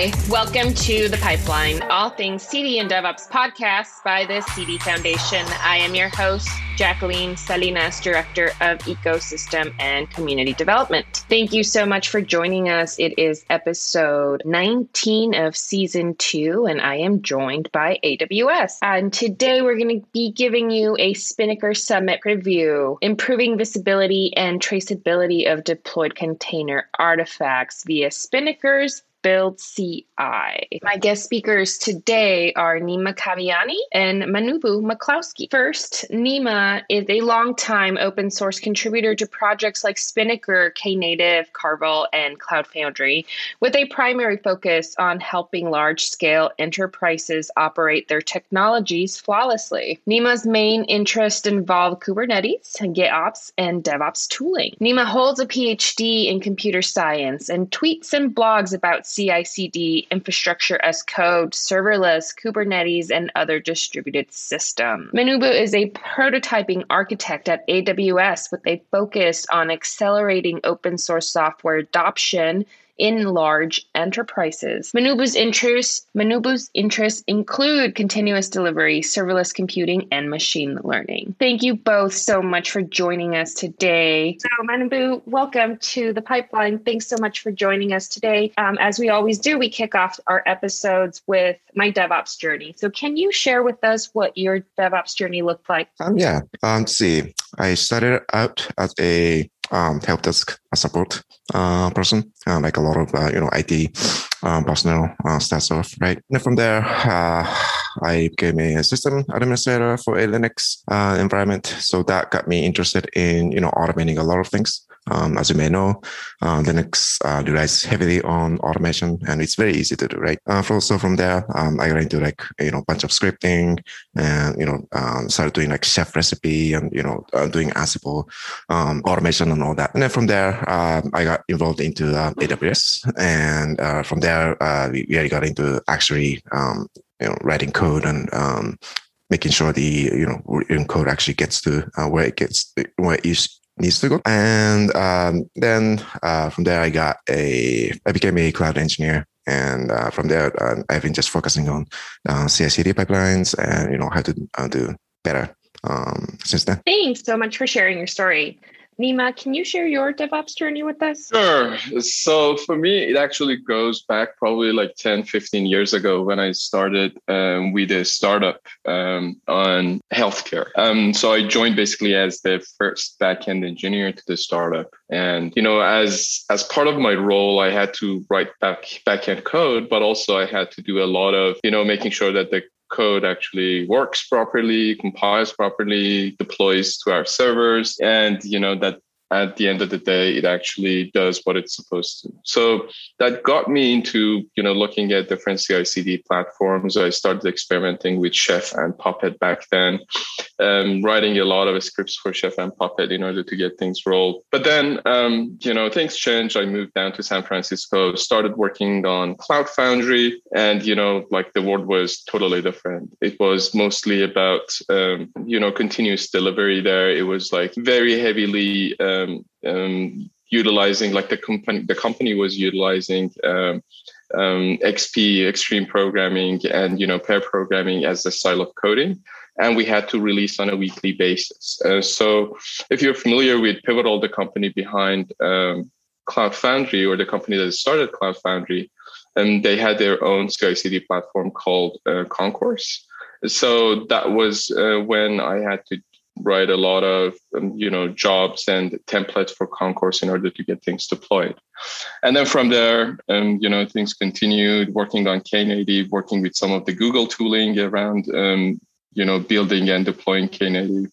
Hi, welcome to The Pipeline, all things CD and DevOps podcast by the CD Foundation. I am your host, Jacqueline Salinas, Director of Ecosystem and Community Development. Thank you so much for joining us. It is episode 19 of season two, and I am joined by AWS. And today we're going to be giving you a Spinnaker Summit preview, improving visibility and traceability of deployed container artifacts via Spinnaker's CI. My guest speakers today are Nima Kaviani and Manabu McCloskey. First, Nima is a longtime open source contributor to projects like Spinnaker, Knative, Carvel, and Cloud Foundry, with a primary focus on helping large scale enterprises operate their technologies flawlessly. Nima's main interests involve Kubernetes, GitOps, and DevOps tooling. Nima holds a PhD in computer science and tweets and blogs about CI CD, infrastructure as code, serverless, Kubernetes, and other distributed systems. Manabu is a prototyping architect at AWS with a focus on accelerating open source software adoption in large enterprises. Manabu's interests Manabu's interests include continuous delivery, serverless computing, and machine learning. Thank you both so much for joining us today. So, Manabu, welcome to the pipeline. Thanks so much for joining us today. Um, as we always do, we kick off our episodes with my DevOps journey. So, can you share with us what your DevOps journey looked like? Um, yeah. Um, see, I started out as a um, help desk support uh, person, uh, like a lot of uh, you know IT um, personnel uh, stuff, right? And from there, uh, I became a system administrator for a Linux uh, environment, so that got me interested in you know automating a lot of things. Um, as you may know, uh, Linux uh, relies heavily on automation, and it's very easy to do. Right. Uh, so from there, um, I got into like you know bunch of scripting, and you know um, started doing like chef recipe, and you know uh, doing Ansible um, automation and all that. And then from there, um, I got involved into uh, AWS, and uh, from there, we really got into actually um, you know writing code and making sure the you know code actually gets to uh, where it gets where it is needs to go. And um, then uh, from there, I got a, I became a cloud engineer. And uh, from there, uh, I've been just focusing on uh, CI/CD pipelines and you know how to uh, do better um, since then. Thanks so much for sharing your story. Nima, can you share your DevOps journey with us? Sure. So for me, it actually goes back probably like 10, 15 years ago when I started um, with a startup um, on healthcare. Um, so I joined basically as the first backend engineer to the startup. And, you know, as as part of my role, I had to write back backend code, but also I had to do a lot of, you know, making sure that the code actually works properly, compiles properly, deploys to our servers, and you know that at the end of the day it actually does what it's supposed to. So that got me into you know looking at different ci-cd platforms. I started experimenting with chef and puppet back then um, writing a lot of scripts for chef and puppet in order to get things rolled. But then um, you know things changed. I moved down to san francisco started working on cloud foundry and you know like the world was totally different. It was mostly about um, you know continuous delivery there. It was like very heavily uh, um, um, utilizing like the company the company was utilizing um, um XP extreme programming and you know pair programming as a style of coding and we had to release on a weekly basis. Uh, so if you're familiar with Pivotal, the company behind um, Cloud Foundry or the company that started Cloud Foundry, and they had their own CI/CD platform called uh, Concourse. So that was uh, when I had to write a lot of um, you know jobs and templates for concourse in order to get things deployed. And then from there um, you know things continued working on knative working with some of the google tooling around um, you know, building and deploying Knative.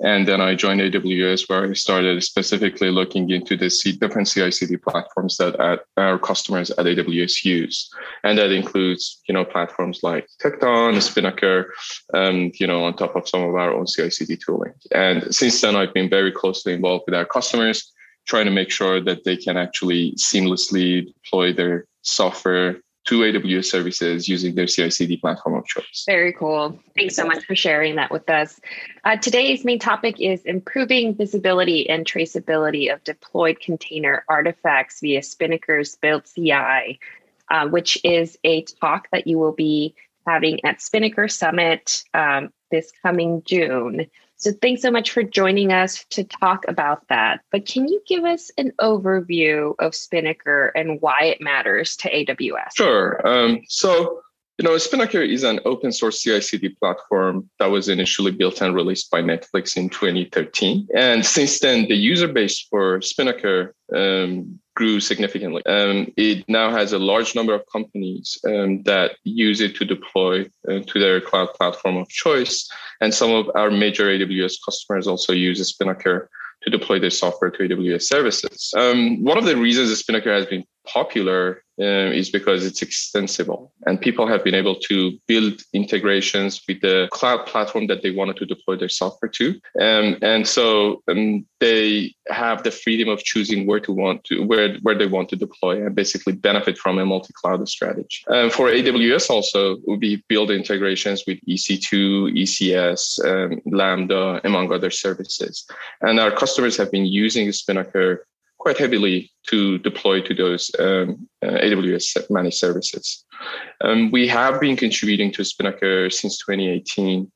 And then I joined AWS where I started specifically looking into the C- different CI/CD platforms that our customers at AWS use, and that includes you know platforms like Tekton, Spinnaker, um, you know, on top of some of our own CI/CD tooling. And since then, I've been very closely involved with our customers, trying to make sure that they can actually seamlessly deploy their software to AWS services using their CI/CD platform of choice. Very cool. Thanks so much for sharing that with us. Uh, today's main topic is improving visibility and traceability of deployed container artifacts via Spinnaker's Build CI. uh, which is a talk that you will be having at Spinnaker Summit um, this coming June. So thanks so much for joining us to talk about that. But can you give us an overview of Spinnaker and why it matters to AWS? Sure. Um, so you know, Spinnaker is an open source CI/CD platform that was initially built and released by Netflix in 2013. And since then, the user base for Spinnaker um, grew significantly. Um, it now has a large number of companies um, that use it to deploy uh, to their cloud platform of choice. And some of our major AWS customers also use Spinnaker to deploy their software to AWS services. Um, one of the reasons Spinnaker has been popular uh, is because it's extensible. And people have been able to build integrations with the cloud platform that they wanted to deploy their software to. Um, and so um, they have the freedom of choosing where to want to where, where they want to deploy and basically benefit from a multi-cloud strategy. Um, for aws also we build integrations with ec2 ecs um, lambda among other services. And our customers have been using spinnaker quite heavily to deploy to those um, uh, AWS managed services. Um, we have been contributing to Spinnaker since 2018,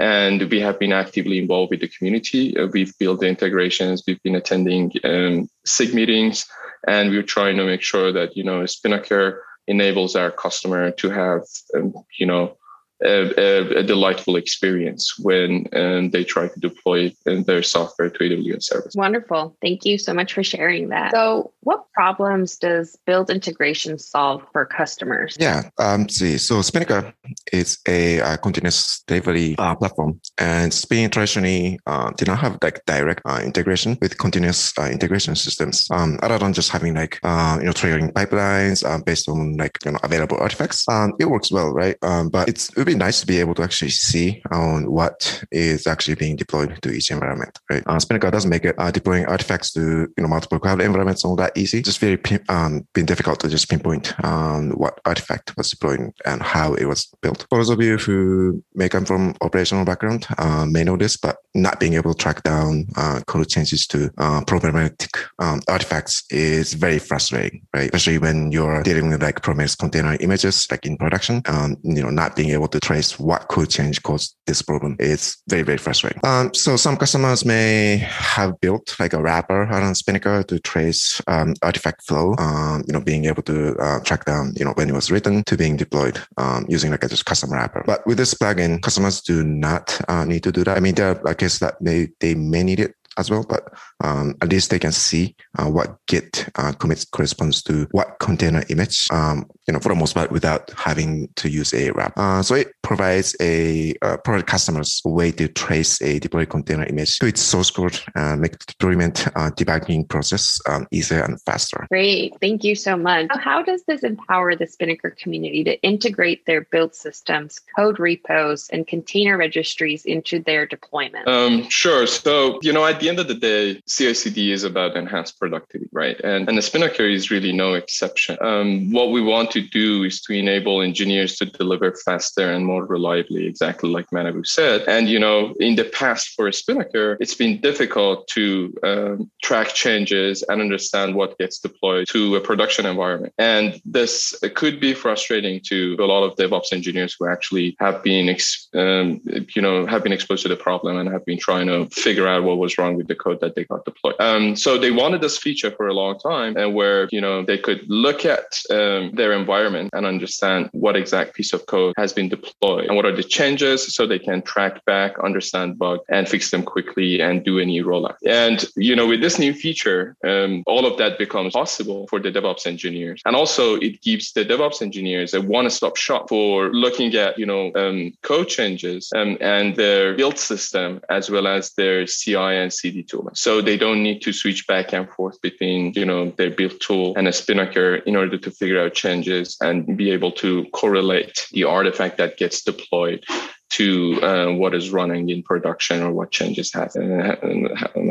and we have been actively involved with the community. Uh, we've built the integrations, we've been attending um, SIG meetings, and we're trying to make sure that you know Spinnaker enables our customer to have um, you know a, a, delightful experience when um, they try to deploy their software to AWS service. Wonderful. Thank you so much for sharing that. So, what problems does build integration solve for customers? Yeah, um, see, so Spinnaker is a uh, continuous delivery uh, platform, and Spin traditionally uh, did not have like direct uh, integration with continuous uh, integration systems. Um, other than just having like uh, you know triggering pipelines based on like you know available artifacts, um, it works well, right? Um, but it's it would be nice to be able to actually see on what is actually being deployed to each environment, right? Uh, Spinnaker doesn't make it deploying artifacts to you know multiple cloud environments all that easy. Just very um, been difficult to just pinpoint um, what artifact was deployed and how it was built. For those of you who may come from operational background uh, may know this, but not being able to track down uh, code changes to uh, problematic um, artifacts is very frustrating, right? Especially when you're dealing with like Prometheus container images, like in production, um, you know, not being able to trace what code change caused this problem is very, very frustrating. Um, so some customers may have built like a wrapper around Spinnaker to trace um, artifact flow, um, you know, being able to uh, track down, you know, when it was written to being deployed um, using like a just custom wrapper. But with this plugin, customers do not uh, need to do that. I mean, there are cases that they, they may need it as well, but um, at least they can see uh, what Git uh, commits corresponds to what container image, um, you know, for the most part without having to use a wrap. Uh, so it provides a uh, product customers a way to trace a deployed container image to its source code and make the deployment uh, debugging process um, easier and faster. Great. Thank you so much. How does this empower the Spinnaker community to integrate their build systems, code repos, and container registries into their deployment? Um, sure. So, you know, at the end of the day, CI/CD is about enhanced productivity, right? And and the Spinnaker is really no exception. Um, what we want to do is to enable engineers to deliver faster and more reliably, exactly like Manabu said. And you know, in the past for a Spinnaker, it's been difficult to um, track changes and understand what gets deployed to a production environment. And this could be frustrating to a lot of DevOps engineers who actually have been, um, you know, have been exposed to the problem and have been trying to figure out what was wrong with the code that they got deployed. Um, so they wanted this feature for a long time, and where you know they could look at um, their environment and understand what exact piece of code has been deployed and what are the changes, so they can track back, understand bug, and fix them quickly and do any rollout. And you know, with this new feature, um, all of that becomes possible for the DevOps engineers, and also it gives the DevOps engineers a one-stop shop for looking at you know um, code changes um, and their build system as well as their CI and CD tool. So they don't need to switch back and forth between, you know, their build tool and a Spinnaker in order to figure out changes and be able to correlate the artifact that gets deployed to uh, what is running in production or what changes have, uh,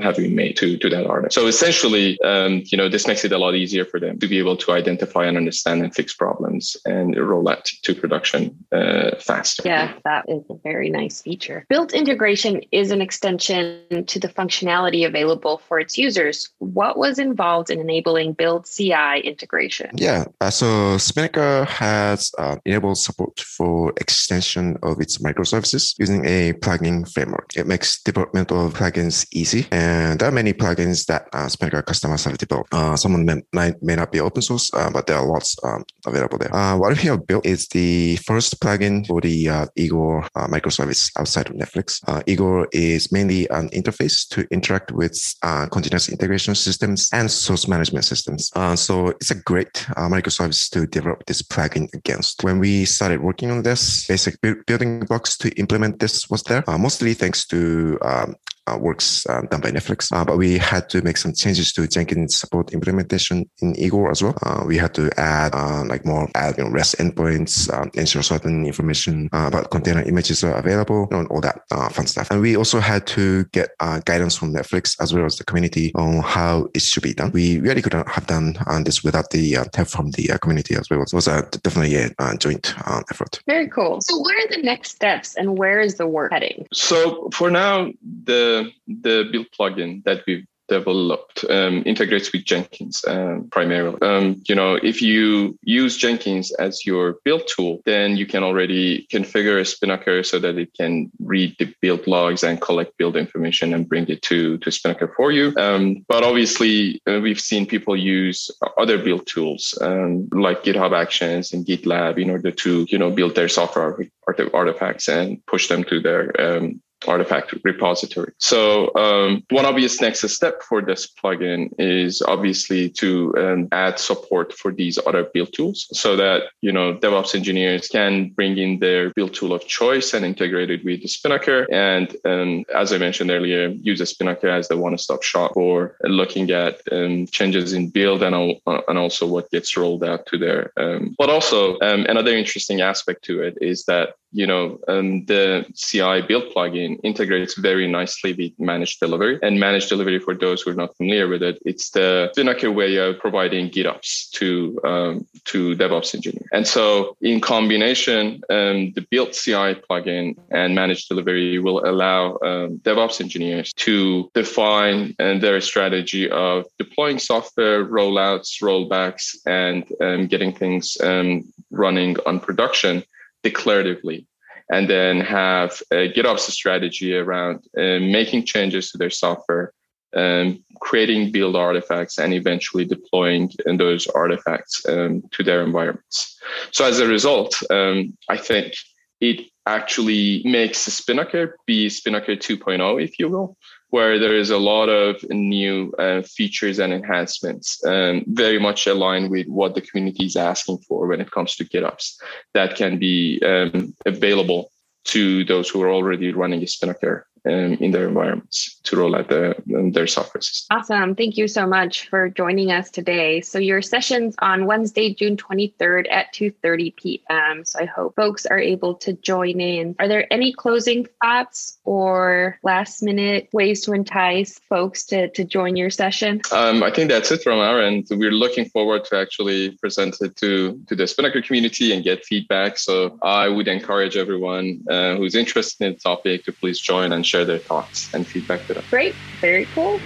have been made to, to that artifact. So essentially, um, you know, this makes it a lot easier for them to be able to identify and understand and fix problems and roll that to production uh, faster. Yeah, that is a very nice feature. Build integration is an extension to the functionality available for its users. What was involved in enabling Build CI integration? Yeah, uh, so Spinnaker has uh, enabled support for extension of its microservices using a plugin framework. It makes development of plugins easy, and there are many plugins that uh, Spinnaker customers have developed. Uh, some of them may, may not be open source, uh, but there are lots um, available there. Uh, what we have built is the first plugin for the uh, Igor uh, microservice outside of Netflix. Igor is mainly an interface to interact with continuous integration systems and source management systems. So it's a great microservice to develop this plugin against. When we started working on this, basic building blocks to implement this was there, mostly thanks to um, uh, works uh, done by Netflix. Uh, but we had to make some changes to Jenkins support implementation in Igor as well. Uh, we had to add uh, like more add you know, REST endpoints, um, ensure certain information uh, about container images are available, you know, all that fun stuff. And we also had to get guidance from Netflix as well as the community on how it should be done. We really couldn't have done this without the help from the community as well. So it was definitely a joint effort. Very cool. So what are the next steps and where is the work heading? So for now, the the build plugin that we've developed um, integrates with Jenkins um, primarily. Um, you know, if you use Jenkins as your build tool, then you can already configure a Spinnaker so that it can read the build logs and collect build information and bring it to, to Spinnaker for you. Um, but obviously, uh, we've seen people use other build tools um, like GitHub Actions and GitLab in order to, you know, build their software artifacts and push them to their um, artifact repository. So um, one obvious next step for this plugin is obviously to um, add support for these other build tools so that, you know, DevOps engineers can bring in their build tool of choice and integrate it with Spinnaker. And um, as I mentioned earlier, use Spinnaker as the one-stop shop for looking at um, changes in build and, and also what gets rolled out to there. Um, but also um, another interesting aspect to it is that you know, the CI build plugin integrates very nicely with managed delivery. And managed delivery, for those who are not familiar with it, it's the Spinnaker way of providing GitOps to um, to DevOps engineers. And so, in combination, um, the build CI plugin and managed delivery will allow um, DevOps engineers to define and their strategy of deploying software, rollouts, rollbacks, and um, getting things um, running on production declaratively and then have a GitOps strategy around uh, making changes to their software, um, creating build artifacts, and eventually deploying those artifacts um, to their environments. So as a result, um, I think it actually makes Spinnaker be Spinnaker 2.0, if you will, where there is a lot of new uh, features and enhancements, um, very much aligned with what the community is asking for when it comes to GitOps that can be um, available to those who are already running a Spinnaker um, in their environments to roll out the, um, their software system. Awesome. Thank you so much for joining us today. So your session's on Wednesday, June 23rd at 2.30 p.m. So I hope folks are able to join in. Are there any closing thoughts or last minute ways to entice folks to, to join your session? Um, I think that's it from our end. We're looking forward to actually present it to, to the Spinnaker community and get feedback. So I would encourage everyone uh, who's interested in the topic to please join and share their thoughts and feedback with us. Great. Very cool.